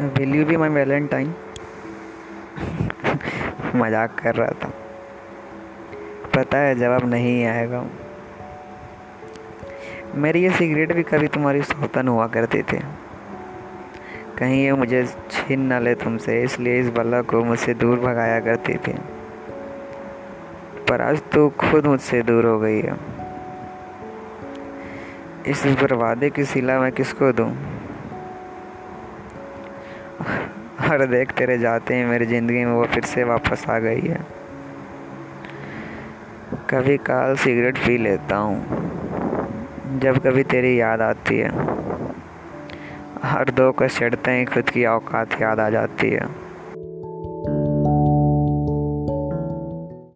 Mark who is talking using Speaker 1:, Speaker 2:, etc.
Speaker 1: Will you be my valentine मज़ाक कर रहा था। पता है जवाब नहीं आएगा। मेरी ये सिगरेट भी कभी तुम्हारी सौतन हुआ करती थी। कहीं ये मुझे छीन ना ले तुमसे, इसलिए इस बल्ला को मुझसे दूर भगाया करती थी। पर आज तो खुद मुझसे दूर हो गई है। इस बर्बादे की सिला मैं किसको दूँ? और देख तेरे जाते हैं, मेरी ज़िंदगी में वो फिर से वापस आ गई है। कभी काल सिगरेट पी लेता हूँ, जब कभी तेरी याद आती है। हर दो को चढ़ते ही, खुद की औकात याद आ जाती है।